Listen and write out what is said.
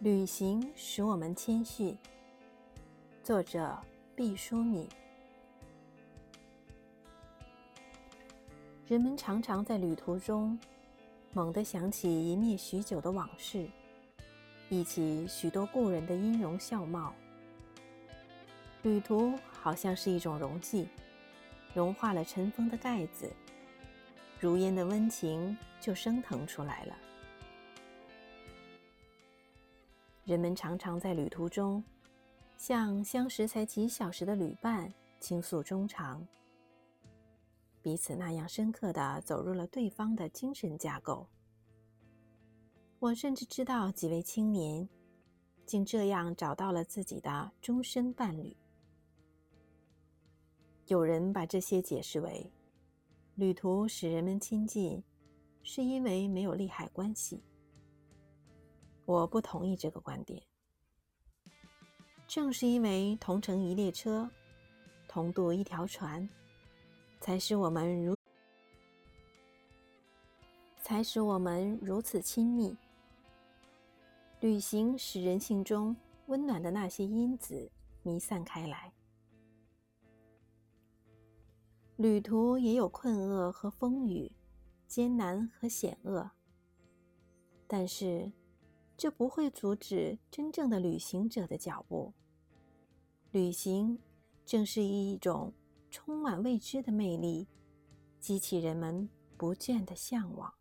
旅行使我们谦逊。作者：毕淑敏。人们常常在旅途中猛地想起一灭许久的往事，忆起许多故人的音容笑貌。旅途好像是一种溶剂，融化了尘封的盖子，如烟的温情就升腾出来了。人们常常在旅途中，向相识才几小时的旅伴倾诉衷肠，彼此那样深刻的走入了对方的精神架构。我甚至知道几位青年，竟这样找到了自己的终身伴侣。有人把这些解释为，旅途使人们亲近，是因为没有利害关系。我不同意这个观点。正是因为同乘一列车，同渡一条船，才使我们如才使我们如此亲密。旅行使人性中温暖的那些因子弥散开来。旅途也有困厄和风雨，艰难和险恶，但是。这不会阻止真正的旅行者的脚步。旅行正是一种充满未知的魅力，激起人们不倦的向往。